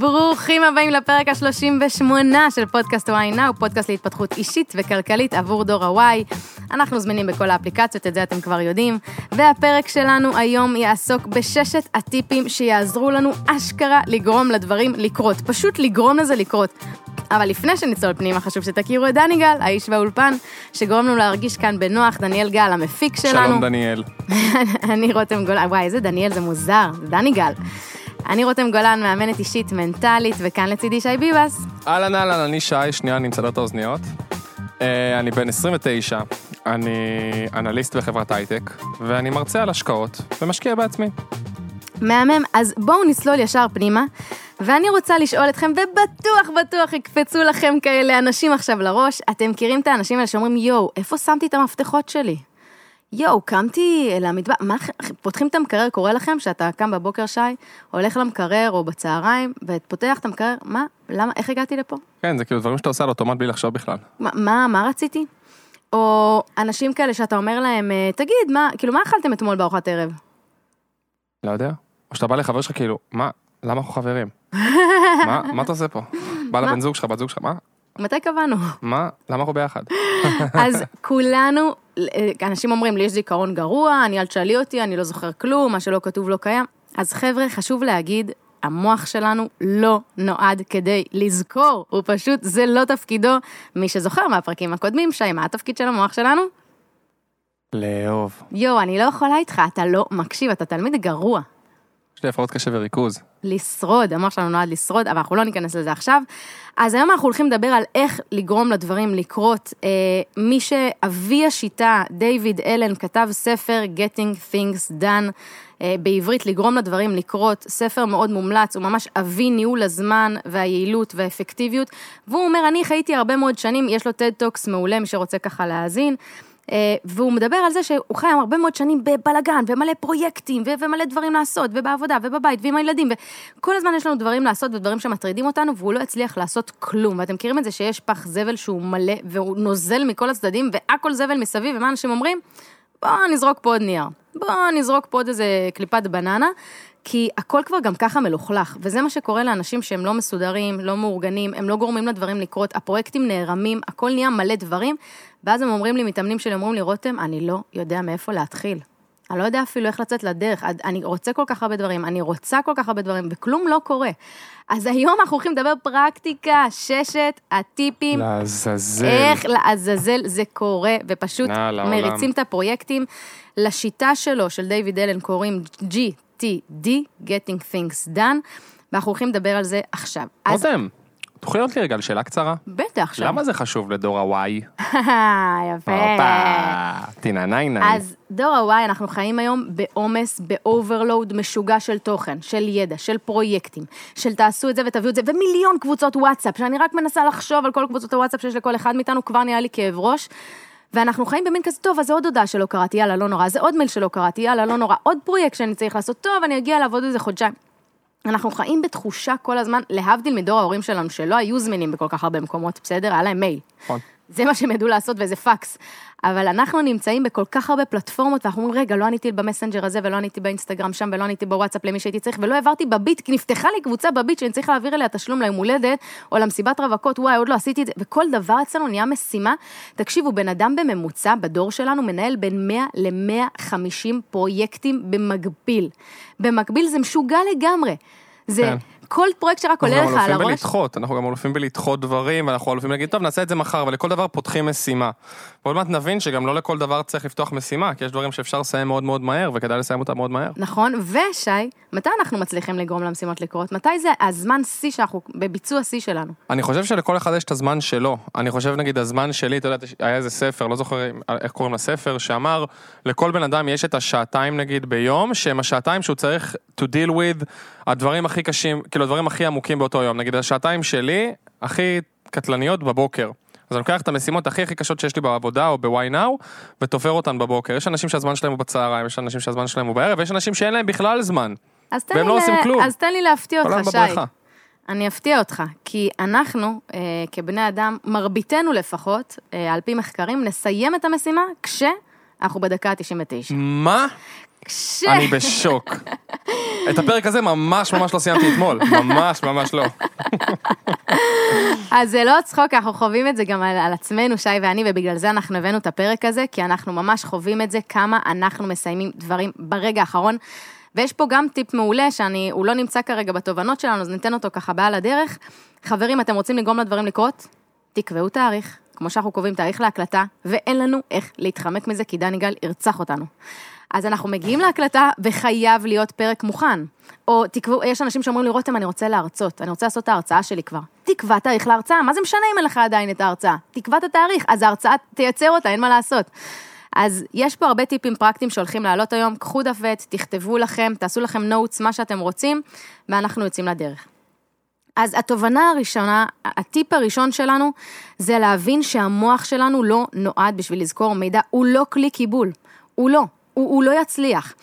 ברוכים הבאים לפרק ה-38 של פודקאסט וואי נאו, פודקאסט להתפתחות אישית וכלכלית עבור דור הוואי. אנחנו זמינים בכל האפליקציות, את זה אתם כבר יודעים. והפרק שלנו היום יעסוק בששת הטיפים שיעזרו לנו אשכרה לגרום לדברים לקרות. פשוט לגרום לזה לקרות. אבל לפני שנצלול פנימה, חשוב שתכירו את דני גל, האיש באולפן, שגורם לנו להרגיש כאן בנוח, דניאל גל, המפיק שלנו. שלום דניאל. אני רותם גולן, וואי, איזה דניאל, זה מוזר, זה דני גל. אני רותם גולן, מאמנת אישית מנטלית, וכאן לצידי שי ביבס. אהלן אהלן, אני שי, שנייה, אני מסדר את האוזניות. אה, אני בן 29, אני אנליסט בחברת הייטק, ואני מרצה על השקעות, ומשקיע בעצמי. מהמם, אז בואו נסלול ישר פנימה, ואני רוצה לשאול אתכם, ובטוח בטוח יקפצו לכם כאלה אנשים עכשיו לראש, אתם מכירים את האנשים האלה שאומרים, יואו, איפה שמתי את המפתחות שלי? יואו, קמתי למטבח, מה, פותחים את המקרר, קורה לכם שאתה קם בבוקר, שי, הולך למקרר או בצהריים, ופותח את המקרר, מה, למה, איך הגעתי לפה? כן, זה כאילו דברים שאתה עושה על אוטומט בלי לחשוב בכלל. מה, מה, מה רציתי? או אנשים כאלה שאתה אומר להם, אה, תגיד, מה, כאילו, מה אכלתם אתמול בארוחת ערב? לא יודע. או שאתה בא לחבר שלך כאילו, מה, למה אנחנו חברים? מה, מה אתה עושה פה? בא לבן זוג שלך, בת זוג שלך, מה? מתי קבענו? מה, למה אנחנו ביחד? אז כולנו, אה, אנשים אומרים, לי יש זיכרון גרוע, אני אל תשאלי אותי, אני לא זוכר כלום, מה שלא כתוב לא קיים. אז חבר'ה, חשוב להגיד, המוח שלנו לא נועד כדי לזכור, הוא פשוט, זה לא תפקידו. מי שזוכר מהפרקים הקודמים, שי, מה התפקיד של המוח שלנו? לאהוב. יואו, אני לא יכולה איתך, אתה לא מקשיב, אתה תלמיד גרוע. יש לי הפרעות קשב וריכוז. לשרוד, המוח שלנו נועד לשרוד, אבל אנחנו לא ניכנס לזה עכשיו. אז היום אנחנו הולכים לדבר על איך לגרום לדברים לקרות. אה, מי שאבי השיטה, דיוויד אלן, כתב ספר Getting Things Done, אה, בעברית לגרום לדברים לקרות, ספר מאוד מומלץ, הוא ממש אבי ניהול הזמן והיעילות והאפקטיביות, והוא אומר, אני חייתי הרבה מאוד שנים, יש לו TED Talks מעולה, מי שרוצה ככה להאזין. אה, והוא מדבר על זה שהוא חי הרבה מאוד שנים בבלגן, ומלא פרויקטים, ומלא דברים לעשות, ובעבודה, ובבית, ועם הילדים, וכל הזמן יש לנו דברים לעשות ודברים שמטרידים אותנו, והוא לא הצליח לעשות כלום. ואתם מכירים את זה שיש פח זבל שהוא מלא, והוא נוזל מכל הצדדים, והכל זבל מסביב, ומה אנשים אומרים? בואו נזרוק פה עוד נייר, בואו נזרוק פה עוד איזה קליפת בננה. כי הכל כבר גם ככה מלוכלך, וזה מה שקורה לאנשים שהם לא מסודרים, לא מאורגנים, הם לא גורמים לדברים לקרות, הפרויקטים נערמים, הכל נהיה מלא דברים, ואז הם אומרים לי, מתאמנים שלי אומרים לי, רותם, אני לא יודע מאיפה להתחיל. אני לא יודע אפילו איך לצאת לדרך, אני רוצה כל כך הרבה דברים, אני רוצה כל כך הרבה דברים, וכלום לא קורה. אז היום אנחנו הולכים לדבר פרקטיקה, ששת הטיפים. לעזאזל. איך לעזאזל זה קורה, ופשוט מריצים את הפרויקטים. לשיטה שלו, של דיוויד אלן, קוראים GTD, Getting Things Done, ואנחנו הולכים לדבר על זה עכשיו. רותם. תוכלי לענות לי רגע על שאלה קצרה? בטח, עכשיו. למה זה חשוב לדור הוואי? יפה. הופה, תיננייני. אז דור ה-Y, אנחנו חיים היום בעומס, ב overload משוגע של תוכן, של ידע, של פרויקטים, של תעשו את זה ותביאו את זה, ומיליון קבוצות וואטסאפ, שאני רק מנסה לחשוב על כל קבוצות הוואטסאפ שיש לכל אחד מאיתנו, כבר נהיה לי כאב ראש. ואנחנו חיים במין כזה, טוב, אז זה עוד הודעה שלא קראתי, יאללה, לא נורא, זה עוד מייל שלא קראתי, יאללה, לא נורא, עוד פרויקט שאני צריך לעשות, טוב, אני אגיע לעבוד איזה חודשיים. אנחנו חיים בתחושה כל הזמן, להבדיל מדור ההורים שלנו, שלא היו זמינים בכל כך הרבה מקומות, בסדר? היה להם מייל. זה מה שהם ידעו לעשות וזה פקס. אבל אנחנו נמצאים בכל כך הרבה פלטפורמות, ואנחנו אומרים, רגע, לא עניתי במסנג'ר הזה, ולא עניתי באינסטגרם שם, ולא עניתי בוואטסאפ למי שהייתי צריך, ולא העברתי בביט, כי נפתחה לי קבוצה בביט שאני צריך להעביר אליה תשלום ליום הולדת, או למסיבת רווקות, וואי, עוד לא עשיתי את זה, וכל דבר אצלנו נהיה משימה. תקשיבו, בן אדם בממוצע, בדור שלנו, מנהל בין 100 ל-150 פרויקטים במקביל. במקביל זה משוגע לגמרי. זה כן. כל פרויקט שרק עולה לך על הראש. אנחנו גם אלופים בלדחות, אנחנו גם אלופים בלדחות דברים, ואנחנו אלופים להגיד, טוב, נעשה את זה מחר, ולכל דבר פותחים משימה. ועוד מעט נבין שגם לא לכל דבר צריך לפתוח משימה, כי יש דברים שאפשר לסיים מאוד מאוד מהר, וכדאי לסיים אותם מאוד מהר. נכון, ושי, מתי אנחנו מצליחים לגרום למשימות לקרות? מתי זה הזמן שיא שאנחנו, בביצוע שיא שלנו? אני חושב שלכל אחד יש את הזמן שלו. אני חושב, נגיד, הזמן שלי, אתה יודע, היה איזה ספר, לא זוכר איך קוראים לספר, שאמר, לכל בן אדם יש את השעתיים, נגיד, ביום, שהם השעתיים שהוא צריך to deal with הדברים הכי קשים, כאילו, הדברים הכי עמוקים באותו יום. נגיד, השעתיים שלי, הכי קטלניות בבוקר. אז אני לוקח את המשימות הכי הכי קשות שיש לי בעבודה או ב-why now, ותופר אותן בבוקר. יש אנשים שהזמן שלהם הוא בצהריים, יש אנשים שהזמן שלהם הוא בערב, ויש אנשים שאין להם בכלל זמן. והם לא עושים כלום. אז תן לי להפתיע אותך, שי. אני אפתיע אותך, כי אנחנו, אה, כבני אדם, מרביתנו לפחות, אה, על פי מחקרים, נסיים את המשימה כשאנחנו בדקה ה-99. מה? כש... אני בשוק. את הפרק הזה ממש ממש לא סיימתי אתמול, ממש ממש לא. אז זה לא צחוק, אנחנו חווים את זה גם על, על עצמנו, שי ואני, ובגלל זה אנחנו הבאנו את הפרק הזה, כי אנחנו ממש חווים את זה, כמה אנחנו מסיימים דברים ברגע האחרון. ויש פה גם טיפ מעולה, שאני, הוא לא נמצא כרגע בתובנות שלנו, אז ניתן אותו ככה בעל הדרך. חברים, אתם רוצים לגרום לדברים לקרות? תקבעו תאריך, כמו שאנחנו קובעים תאריך להקלטה, ואין לנו איך להתחמק מזה, כי דני גל ירצח אותנו. אז אנחנו מגיעים להקלטה, וחייב להיות פרק מוכן. או תקבעו, יש אנשים שאומרים לי, רותם, אני רוצה להרצות, אני רוצה לעשות את ההרצאה שלי כבר. תקבע תאריך להרצאה, מה זה משנה אם אין לך עדיין את ההרצאה? תקבע את התאריך, אז ההרצאה תייצר אותה, אין מה לעשות. אז יש פה הרבה טיפים פרקטיים שהולכים לעלות היום, קחו דף ועט, תכתבו לכם, תעשו לכם נוטס, מה שאתם רוצים, ואנחנו יוצאים לדרך. אז התובנה הראשונה, הטיפ הראשון שלנו, זה להבין שהמוח שלנו לא נועד בשביל לזכור מידע, הוא לא כלי קיבול, הוא לא, הוא, הוא לא יצליח.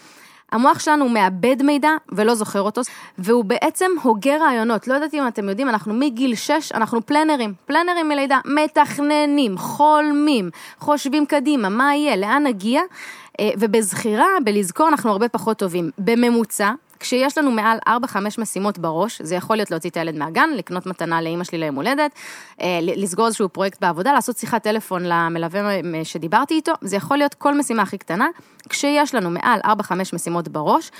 המוח שלנו מאבד מידע ולא זוכר אותו, והוא בעצם הוגה רעיונות. לא יודעת אם אתם יודעים, אנחנו מגיל 6, אנחנו פלנרים, פלנרים מלידה, מתכננים, חולמים, חושבים קדימה, מה יהיה, לאן נגיע, אה, ובזכירה, בלזכור, אנחנו הרבה פחות טובים. בממוצע, כשיש לנו מעל 4-5 משימות בראש, זה יכול להיות להוציא את הילד מהגן, לקנות מתנה לאימא שלי ליום הולדת, אה, לסגור איזשהו פרויקט בעבודה, לעשות שיחת טלפון למלווה שדיברתי איתו, זה יכול להיות כל משימה הכי קטנה. כשיש לנו מעל 4-5 משימות בראש,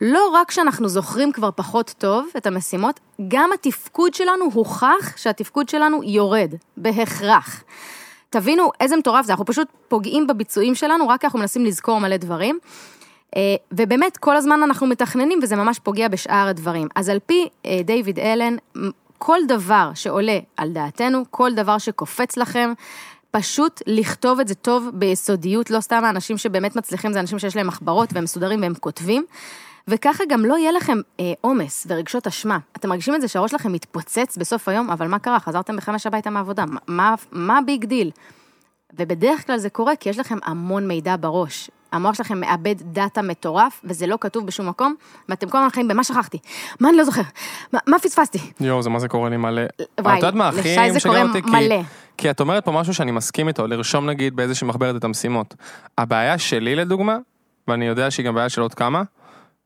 לא רק שאנחנו זוכרים כבר פחות טוב את המשימות, גם התפקוד שלנו הוכח שהתפקוד שלנו יורד, בהכרח. תבינו איזה מטורף זה, אנחנו פשוט פוגעים בביצועים שלנו, רק כי אנחנו מנסים לזכור מלא דברים. אה, ובאמת, כל הזמן אנחנו מתכננים וזה ממש פוגע בשאר הדברים. אז על פי אה, דיוויד אלן, כל דבר שעולה על דעתנו, כל דבר שקופץ לכם, פשוט לכתוב את זה טוב ביסודיות, לא סתם האנשים שבאמת מצליחים, זה אנשים שיש להם מחברות והם מסודרים והם כותבים. וככה גם לא יהיה לכם אה, עומס אה, ורגשות אשמה. אתם מרגישים את זה שהראש שלכם מתפוצץ בסוף היום, אבל מה קרה? חזרתם בחמש הביתה מהעבודה, מה ה big deal? ובדרך כלל זה קורה כי יש לכם המון מידע בראש. המוח שלכם מעבד דאטה מטורף, וזה לא כתוב בשום מקום, ואתם כל הזמן חיים במה שכחתי? מה אני לא זוכר? מה, מה פספסתי? יואו, זה מה זה קורה לי מלא. וואי, הכי משגע אותי? מלא. כי, כי את אומרת פה משהו שאני מסכים איתו, לרשום נגיד באיזושהי מחברת את המשימות. הבעיה שלי לדוגמה, ואני יודע שהיא גם בעיה של עוד כמה,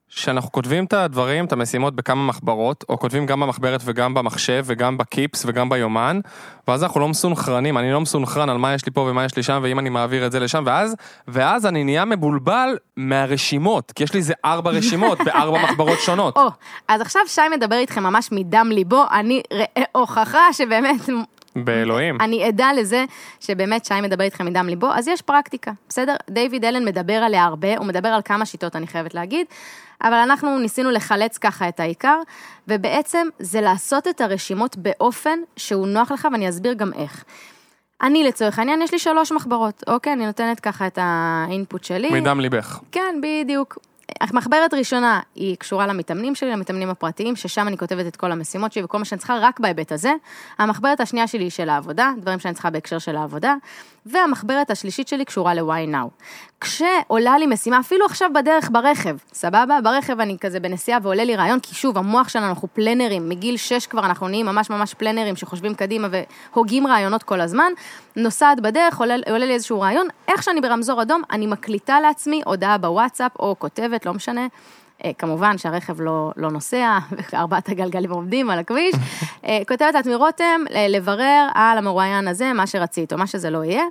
שאנחנו כותבים את הדברים, את המשימות בכמה מחברות, או כותבים גם במחברת וגם במחשב וגם בקיפס וגם ביומן, ואז אנחנו לא מסונכרנים, אני לא מסונכרן על מה יש לי פה ומה יש לי שם, ואם אני מעביר את זה לשם, ואז, ואז אני נהיה מבולבל מהרשימות, כי יש לי איזה ארבע רשימות בארבע מחברות שונות. או, אז עכשיו שי מדבר איתכם ממש מדם ליבו, אני הוכחה שבאמת באלוהים. אני עדה לזה שבאמת שי מדבר איתכם מדם ליבו, אז יש פרקטיקה, בסדר? דיוויד אלן מדבר עליה הרבה, הוא מדבר על כמה שיטות, אני חייבת להגיד, אבל אנחנו ניסינו לחלץ ככה את העיקר, ובעצם זה לעשות את הרשימות באופן שהוא נוח לך, ואני אסביר גם איך. אני לצורך העניין, יש לי שלוש מחברות, אוקיי? אני נותנת ככה את האינפוט שלי. מדם ליבך. כן, בדיוק. מחברת ראשונה היא קשורה למתאמנים שלי, למתאמנים הפרטיים, ששם אני כותבת את כל המשימות שלי וכל מה שאני צריכה רק בהיבט הזה. המחברת השנייה שלי היא של העבודה, דברים שאני צריכה בהקשר של העבודה, והמחברת השלישית שלי קשורה ל-why now. כשעולה לי משימה, אפילו עכשיו בדרך ברכב, סבבה? ברכב אני כזה בנסיעה ועולה לי רעיון, כי שוב, המוח שלנו, אנחנו פלנרים, מגיל 6 כבר אנחנו נהיים ממש ממש פלנרים שחושבים קדימה והוגים רעיונות כל הזמן. נוסעת בדרך, עולה, עולה לי איזשהו רעיון, איך שאני ברמזור אדום, אני מקליטה לעצמי הודעה בוואטסאפ או כותבת, לא משנה. אה, כמובן שהרכב לא, לא נוסע, ארבעת הגלגלים עומדים על הכביש. אה, כותבת לעצמי רותם, לברר על המרואיין הזה, מה שרצית, או מה שזה לא יהיה.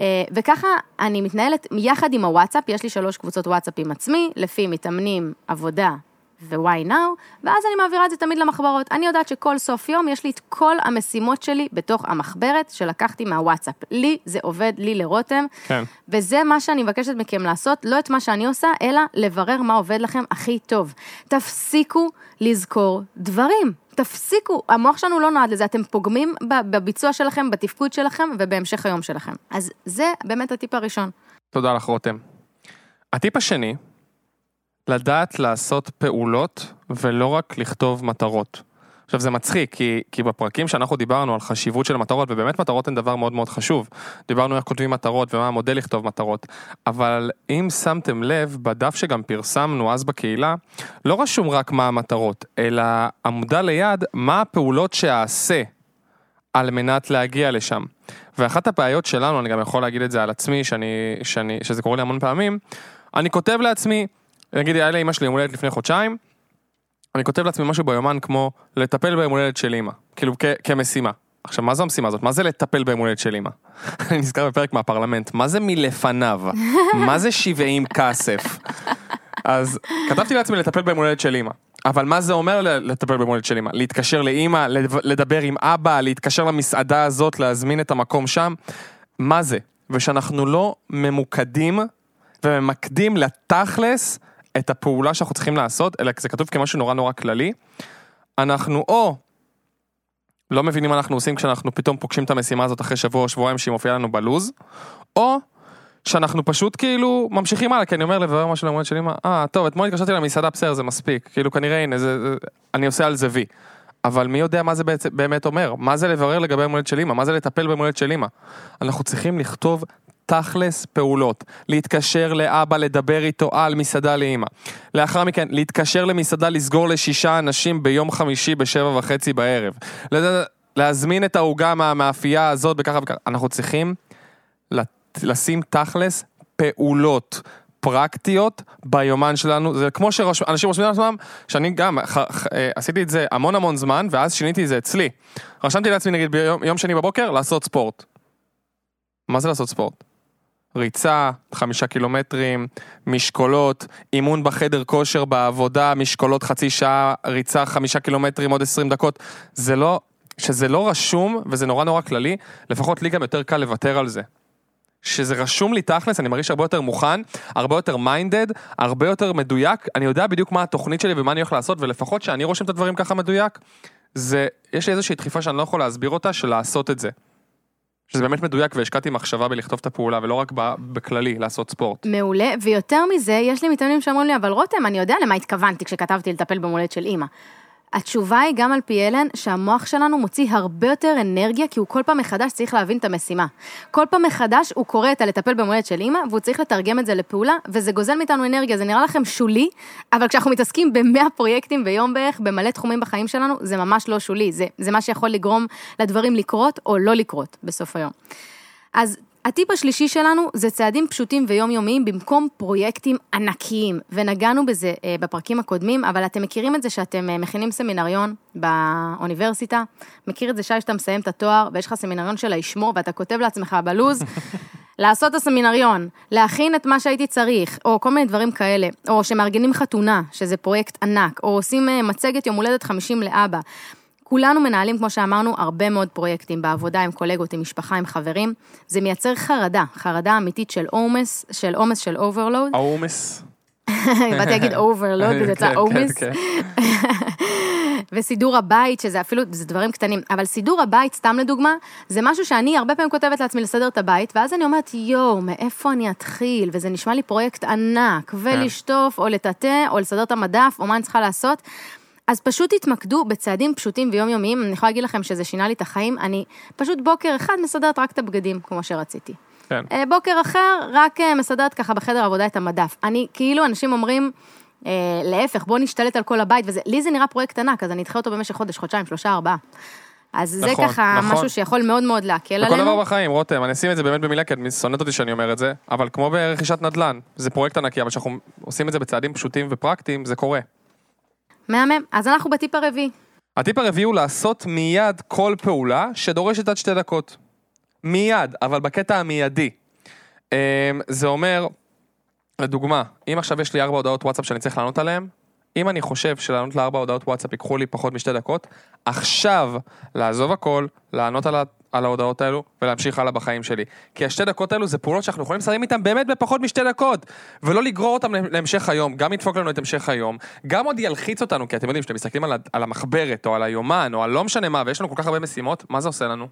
אה, וככה אני מתנהלת יחד עם הוואטסאפ, יש לי שלוש קבוצות וואטסאפ עם עצמי, לפי מתאמנים, עבודה ו-why now, ואז אני מעבירה את זה תמיד למחברות. אני יודעת שכל סוף יום יש לי את כל המשימות שלי בתוך המחברת שלקחתי מהוואטסאפ. לי זה עובד, לי לרותם, כן. וזה מה שאני מבקשת מכם לעשות, לא את מה שאני עושה, אלא לברר מה עובד לכם הכי טוב. תפסיקו לזכור דברים. תפסיקו, המוח שלנו לא נועד לזה, אתם פוגמים בביצוע שלכם, בתפקוד שלכם ובהמשך היום שלכם. אז זה באמת הטיפ הראשון. תודה לך רותם. הטיפ השני, לדעת לעשות פעולות ולא רק לכתוב מטרות. עכשיו זה מצחיק, כי, כי בפרקים שאנחנו דיברנו על חשיבות של מטרות, ובאמת מטרות הן דבר מאוד מאוד חשוב. דיברנו איך כותבים מטרות ומה המודל לכתוב מטרות, אבל אם שמתם לב, בדף שגם פרסמנו אז בקהילה, לא רשום רק מה המטרות, אלא עמודה ליד מה הפעולות שאעשה על מנת להגיע לשם. ואחת הבעיות שלנו, אני גם יכול להגיד את זה על עצמי, שאני, שאני, שזה קורה לי המון פעמים, אני כותב לעצמי, נגיד היה לאמא שלי יום הולדת לפני חודשיים, אני כותב לעצמי משהו ביומן כמו לטפל ביום הולדת של אימא, כאילו כ- כמשימה. עכשיו, מה זו המשימה הזאת? מה זה לטפל ביום הולדת של אימא? אני נזכר בפרק מהפרלמנט, מה זה מלפניו? מה זה 70 כסף? אז כתבתי לעצמי לטפל ביום הולדת של אימא. אבל מה זה אומר לטפל ביום הולדת של אימא? להתקשר לדבר- לדבר עם אבא, להתקשר למסעדה הזאת, להזמין את המקום שם? מה זה? ושאנחנו לא ממוקדים וממקדים לתכלס את הפעולה שאנחנו צריכים לעשות, אלא זה כתוב כמשהו נורא נורא כללי. אנחנו או לא מבינים מה אנחנו עושים כשאנחנו פתאום פוגשים את המשימה הזאת אחרי שבוע או שבועיים שהיא מופיעה לנו בלוז, או שאנחנו פשוט כאילו ממשיכים הלאה, כי אני אומר לברר משהו למועד של אמא, אה, טוב, אתמול התקשרתי למסעדה, בסדר, זה מספיק, כאילו כנראה, הנה, זה, זה, אני עושה על זה וי. אבל מי יודע מה זה בעצם, באמת אומר? מה זה לברר לגבי יום הולדת של אמא? מה זה לטפל ביום הולדת של אמא? אנחנו צריכים לכתוב תכלס פעולות, להתקשר לאבא, לדבר איתו על מסעדה לאמא. לאחר מכן, להתקשר למסעדה, לסגור לשישה אנשים ביום חמישי בשבע וחצי בערב. להזמין את העוגה מהמאפייה הזאת וככה וככה. אנחנו צריכים לשים תכלס פעולות. פרקטיות ביומן שלנו, זה כמו שאנשים רושמים לעצמם, שאני גם ח, ח, אה, עשיתי את זה המון המון זמן, ואז שיניתי את זה אצלי. רשמתי לעצמי נגיד ביום יום שני בבוקר לעשות ספורט. מה זה לעשות ספורט? ריצה, חמישה קילומטרים, משקולות, אימון בחדר כושר בעבודה, משקולות חצי שעה, ריצה חמישה קילומטרים עוד עשרים דקות. זה לא, שזה לא רשום, וזה נורא נורא כללי, לפחות לי גם יותר קל לוותר על זה. שזה רשום לי תכלס, אני מרגיש הרבה יותר מוכן, הרבה יותר מיינדד, הרבה יותר מדויק, אני יודע בדיוק מה התוכנית שלי ומה אני הולך לעשות, ולפחות שאני רושם את הדברים ככה מדויק, זה, יש לי איזושהי דחיפה שאני לא יכול להסביר אותה, של לעשות את זה. שזה באמת מדויק והשקעתי מחשבה בלכתוב את הפעולה, ולא רק בכללי, לעשות ספורט. מעולה, ויותר מזה, יש לי מתאמנים שאומרים לי, אבל רותם, אני יודע למה התכוונתי כשכתבתי לטפל במולדת של אימא. התשובה היא גם על פי אלן, שהמוח שלנו מוציא הרבה יותר אנרגיה, כי הוא כל פעם מחדש צריך להבין את המשימה. כל פעם מחדש הוא קורא את הלטפל במולדת של אימא, והוא צריך לתרגם את זה לפעולה, וזה גוזל מאיתנו אנרגיה, זה נראה לכם שולי, אבל כשאנחנו מתעסקים במאה פרויקטים ביום בערך, במלא תחומים בחיים שלנו, זה ממש לא שולי, זה, זה מה שיכול לגרום לדברים לקרות או לא לקרות בסוף היום. אז הטיפ השלישי שלנו זה צעדים פשוטים ויומיומיים במקום פרויקטים ענקיים, ונגענו בזה אה, בפרקים הקודמים, אבל אתם מכירים את זה שאתם אה, מכינים סמינריון באוניברסיטה, מכיר את זה שי שאתה מסיים את התואר ויש לך סמינריון של הישמור ואתה כותב לעצמך בלו"ז, לעשות את הסמינריון, להכין את מה שהייתי צריך, או כל מיני דברים כאלה, או שמארגנים חתונה, שזה פרויקט ענק, או עושים אה, מצגת יום הולדת 50 לאבא. כולנו מנהלים, כמו שאמרנו, הרבה מאוד פרויקטים בעבודה עם קולגות, עם משפחה, עם חברים. זה מייצר חרדה, חרדה אמיתית של עומס, של עומס של overload. העומס. באתי להגיד overload, וזה יצא כן, עומס. כן, כן. וסידור הבית, שזה אפילו, זה דברים קטנים, אבל סידור הבית, סתם לדוגמה, זה משהו שאני הרבה פעמים כותבת לעצמי לסדר את הבית, ואז אני אומרת, יואו, מאיפה אני אתחיל? וזה נשמע לי פרויקט ענק, ולשטוף, או לטאטא, או לסדר את המדף, או מה אני צריכה לעשות. אז פשוט תתמקדו בצעדים פשוטים ויומיומיים, אני יכולה להגיד לכם שזה שינה לי את החיים, אני פשוט בוקר אחד מסדרת רק את הבגדים, כמו שרציתי. כן. אה, בוקר אחר, רק אה, מסדרת ככה בחדר עבודה את המדף. אני, כאילו, אנשים אומרים, אה, להפך, בוא נשתלט על כל הבית, וזה, לי זה נראה פרויקט ענק, אז אני אדחה אותו במשך חודש, חודשיים, שלושה, ארבעה. אז זה נכון, ככה נכון. משהו שיכול מאוד מאוד להקל בכל דבר עלינו. בחיים, רותם, אני אשים את זה באמת במילה, כי את שונאת אותי שאני אומר את זה, אבל כמו ברכישת נדל"ן, זה פרויקט ענקי, אבל כשאנחנו עושים את זה בצעדים פשוטים ופרקטיים, זה קורה. מהמם. אז אנחנו בטיפ הרביעי. הטיפ הרביעי הוא לעשות מיד כל פעולה שדורשת עד שתי דקות. מיד, אבל בקטע המיידי. אמ, זה אומר, לדוגמה, אם עכשיו יש לי ארבע הודעות וואטסאפ שאני צריך לענות עליהן, אם אני חושב שלענות לארבע הודעות וואטסאפ ייקחו לי פחות משתי דקות, עכשיו לעזוב הכל, לענות על, על ההודעות האלו ולהמשיך הלאה בחיים שלי. כי השתי דקות האלו זה פעולות שאנחנו יכולים לסיים איתן באמת בפחות משתי דקות, ולא לגרור אותן לה- להמשך היום, גם ידפוק לנו את המשך היום, גם עוד ילחיץ אותנו, כי אתם יודעים, כשאתם מסתכלים על, על המחברת או על היומן או על לא משנה מה, ויש לנו כל כך הרבה משימות, מה זה עושה לנו?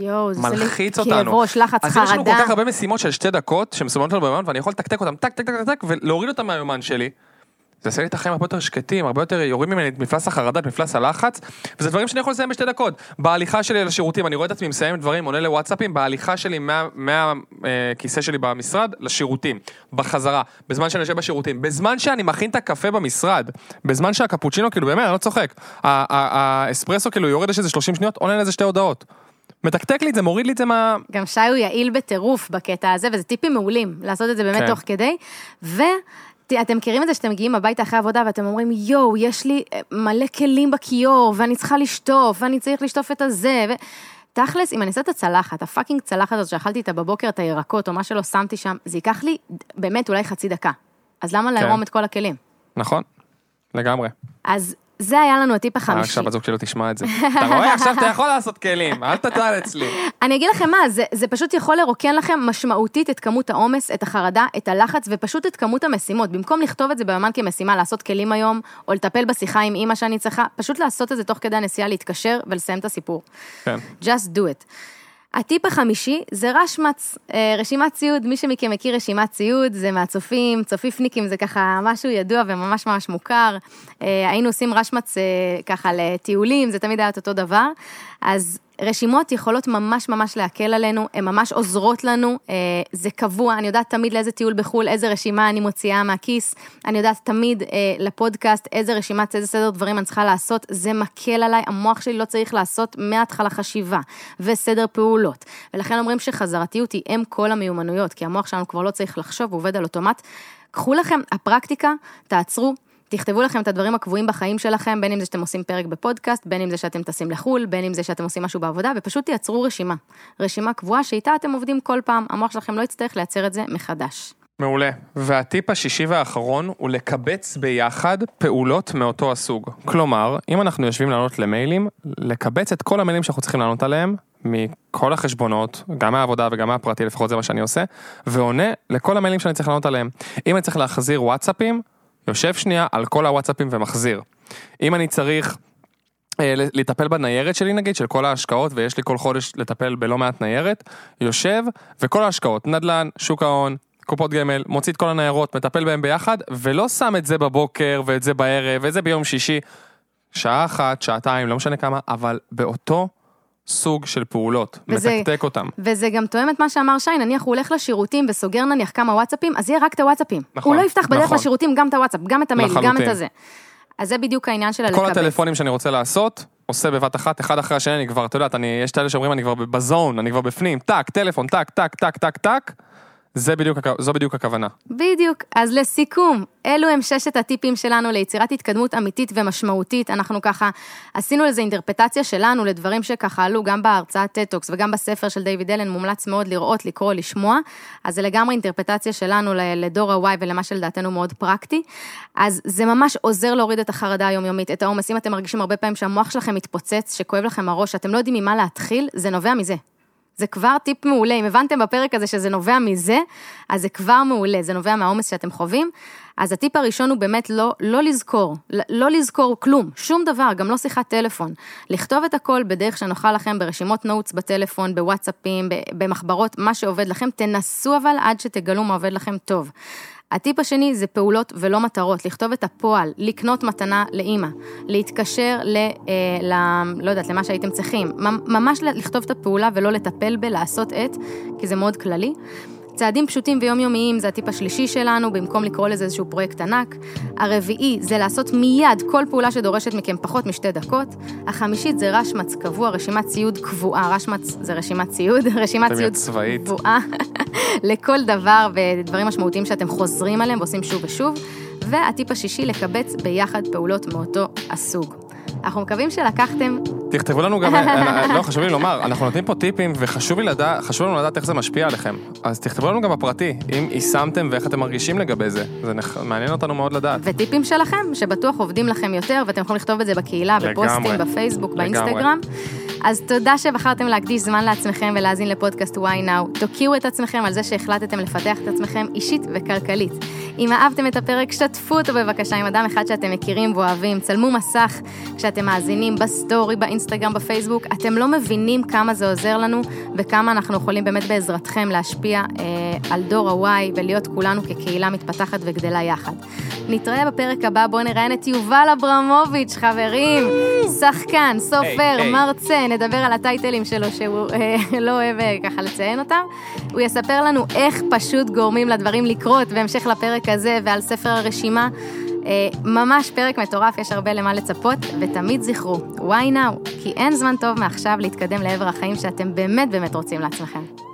יואו, זה מלחיץ כאב אותנו. ראש, לחץ, אז יש לנו כל חרדה. כך הרבה משימות של שתי דקות, שמסומנות לנו ביומן, ואני יכול לתקתק אותם, טק, טק, טק, טק, ולהוריד אותם מהיומן שלי. זה יעשה לי את החיים הרבה יותר שקטים, הרבה יותר יוריד ממני את מפלס החרדה, את מפלס הלחץ, וזה דברים שאני יכול לסיים בשתי דקות. בהליכה שלי לשירותים, אני רואה את עצמי מסיים דברים, עונה לוואטסאפים, בהליכה שלי מהכיסא שלי במשרד לשירותים, בחזרה, בזמן שאני יושב בשירותים, בזמן שאני מכין את הקפה במשרד, בזמן שהקפוצ'ינו, כאילו באמת, אני לא צוחק, האספרסו כאילו יורד יש איזה 30 שניות, עונה לאיזה שתי הודעות. מתקתק לי את זה, מוריד לי את זה מה... גם שי הוא יעיל בטירוף בקטע הזה, וזה טיפים מעולים, לעשות את זה באמת כן. תוך כדי. תראה, אתם מכירים את זה שאתם מגיעים הביתה אחרי עבודה ואתם אומרים, יואו, יש לי אה, מלא כלים בכיור, ואני צריכה לשטוף, ואני צריך לשטוף את הזה, ו... תכלס, אם אני אעשה את הצלחת, הפאקינג צלחת הזאת שאכלתי איתה בבוקר, את הירקות או מה שלא שמתי שם, זה ייקח לי באמת אולי חצי דקה. אז למה לערום את כל הכלים? נכון, לגמרי. אז זה היה לנו הטיפ החמישי. שהבת זוג שלו תשמע את זה. אתה רואה, עכשיו אתה יכול לעשות כלים, אל תטל אצלי. אני אגיד לכם מה, זה, זה פשוט יכול לרוקן לכם משמעותית את כמות העומס, את החרדה, את הלחץ ופשוט את כמות המשימות. במקום לכתוב את זה ביומן כמשימה, לעשות כלים היום, או לטפל בשיחה עם אימא שאני צריכה, פשוט לעשות את זה תוך כדי הנסיעה, להתקשר ולסיים את הסיפור. כן. just do it. הטיפ החמישי זה רשמץ, אה, רשימת ציוד, מי שמכם מכיר רשימת ציוד, זה מהצופים, צופיפניקים זה ככה משהו ידוע וממש ממש מוכר. אה, היינו עושים רשמץ אה, ככה לטיולים, זה תמיד היה את אותו דבר. אז רשימות יכולות ממש ממש להקל עלינו, הן ממש עוזרות לנו, אה, זה קבוע, אני יודעת תמיד לאיזה טיול בחו"ל, איזה רשימה אני מוציאה מהכיס, אני יודעת תמיד אה, לפודקאסט איזה רשימת, איזה סדר דברים אני צריכה לעשות, זה מקל עליי, המוח שלי לא צריך לעשות מההתחלה חשיבה וסדר פעולות. ולכן אומרים שחזרתיות היא אם כל המיומנויות, כי המוח שלנו כבר לא צריך לחשוב, הוא עובד על אוטומט. קחו לכם, הפרקטיקה, תעצרו, תכתבו לכם את הדברים הקבועים בחיים שלכם, בין אם זה שאתם עושים פרק בפודקאסט, בין אם זה שאתם טסים לחו"ל, בין אם זה שאתם עושים משהו בעבודה, ופשוט תייצרו רשימה. רשימה קבועה שאיתה אתם עובדים כל פעם, המוח שלכם לא יצטרך לייצר את זה מחדש. מעולה. והטיפ השישי והאחרון הוא לקבץ ביחד פעולות מאותו הסוג. כלומר, אם אנחנו יושבים לענות למיילים, לקבץ את כל המיילים שאנחנו צריכים לענות עליהם, מכל החשבונות, גם מהעבודה וגם מהפרטי, לפחות זה מה שאני עושה, ועונה לכל המיילים שאני צריך לענות עליהם. אם אני צריך להחזיר וואטסאפים, יושב שנייה על כל הוואטסאפים ומחזיר. אם אני צריך אה, לטפל בניירת שלי נגיד, של כל ההשקעות, ויש לי כל חודש לטפל בלא מעט ניירת, יושב, וכל ההשקעות, נדל"ן, שוק ההון, קופות גמל, מוציא את כל הניירות, מטפל בהם ביחד, ולא שם את זה בבוקר, ואת זה בערב, ואת זה ביום שישי. שעה אחת, שעתיים, לא משנה כמה, אבל באותו סוג של פעולות, וזה- מתקתק אותם. וזה גם תואם את מה שאמר שי, נניח הוא הולך לשירותים וסוגר נניח כמה וואטסאפים, אז יהיה רק את הוואטסאפים. נכון, הוא לא יפתח בדרך נכון. לשירותים גם את הוואטסאפ, גם את המייל, גם את לחלוטין. הזה. אז זה בדיוק העניין של כל הלקבץ. הטלפונים שאני רוצה לעשות, עושה בבת אחת, אחד אחרי השני, אני כבר, אתה יודעת, אני, יש את אלה שאומרים, אני כבר ב zone, אני כבר בפנים, טק, טלפון, טק, טק, טק, טק, טק, זה בדיוק, זו בדיוק הכוונה. בדיוק. אז לסיכום, אלו הם ששת הטיפים שלנו ליצירת התקדמות אמיתית ומשמעותית. אנחנו ככה עשינו לזה אינטרפטציה שלנו לדברים שככה עלו גם בהרצאת טטוקס וגם בספר של דיוויד אלן, מומלץ מאוד לראות, לקרוא, לשמוע. אז זה לגמרי אינטרפטציה שלנו לדור ה-Y ולמה שלדעתנו מאוד פרקטי. אז זה ממש עוזר להוריד את החרדה היומיומית, את העומס. אם אתם מרגישים הרבה פעמים שהמוח שלכם מתפוצץ, שכואב לכם הראש, שאתם לא יודעים ממה להתחיל, זה נובע מזה. זה כבר טיפ מעולה, אם הבנתם בפרק הזה שזה נובע מזה, אז זה כבר מעולה, זה נובע מהעומס שאתם חווים. אז הטיפ הראשון הוא באמת לא, לא לזכור, לא- לזכור כלום, שום דבר, גם לא שיחת טלפון. לכתוב את הכל בדרך שנוחה לכם, ברשימות נוטס בטלפון, בוואטסאפים, במחברות, מה שעובד לכם, תנסו אבל עד שתגלו מה עובד לכם טוב. הטיפ השני זה פעולות ולא מטרות, לכתוב את הפועל, לקנות מתנה לאימא, להתקשר ל... אה, ל לא יודעת, למה שהייתם צריכים, ממ- ממש לכתוב את הפעולה ולא לטפל בלעשות את, כי זה מאוד כללי. צעדים פשוטים ויומיומיים זה הטיפ השלישי שלנו, במקום לקרוא לזה איזשהו פרויקט ענק. הרביעי זה לעשות מיד כל פעולה שדורשת מכם פחות משתי דקות. החמישית זה רשמץ קבוע, רשימת ציוד קבועה, רשמץ זה רשימת ציוד, רשימת ציוד צבאית. קבועה לכל דבר ודברים משמעותיים שאתם חוזרים עליהם ועושים שוב ושוב. והטיפ השישי, לקבץ ביחד פעולות מאותו הסוג. אנחנו מקווים שלקחתם תכתבו לנו גם, אה, לא, חשוב לי לומר, אנחנו נותנים פה טיפים וחשוב חשוב לנו לדעת איך זה משפיע עליכם. אז תכתבו לנו גם בפרטי, אם יישמתם ואיך אתם מרגישים לגבי זה. זה נח- מעניין אותנו מאוד לדעת. וטיפים שלכם, שבטוח עובדים לכם יותר, ואתם יכולים לכתוב את זה בקהילה. בפוסטים, בפייסבוק. באינסטגרם. אז תודה שבחרתם להקדיש זמן לעצמכם ולהאזין לפודקאסט וואי נאו. תוקיעו את עצמכם על זה שהחלטתם לפתח את עצמכם אישית וכלכלית. אם אהבתם את הפרק, שתפו אותו בבקשה עם אדם אחד שאתם מכירים ואוהבים. צלמו מסך כשאתם מאזינים בסטורי, באינסטגרם, בפייסבוק. אתם לא מבינים כמה זה עוזר לנו וכמה אנחנו יכולים באמת בעזרתכם להשפיע אה, על דור ה-Y ולהיות כולנו כקהילה מתפתחת וגדלה יחד. נתראה בפרק הבא, בואו נראיין את יובל אברמוביץ', חברים. שחקן, סופר, היי, היי. מרצה, נדבר על הטייטלים שלו שהוא אה, לא אוהב אה, ככה לציין אותם. הוא יספר לנו איך פשוט גורמים לדברים לקרות בהמשך לפרק הזה ועל ספר הרשימה. אה, ממש פרק מטורף, יש הרבה למה לצפות, ותמיד זכרו, why now? כי אין זמן טוב מעכשיו להתקדם לעבר החיים שאתם באמת באמת רוצים לעצמכם.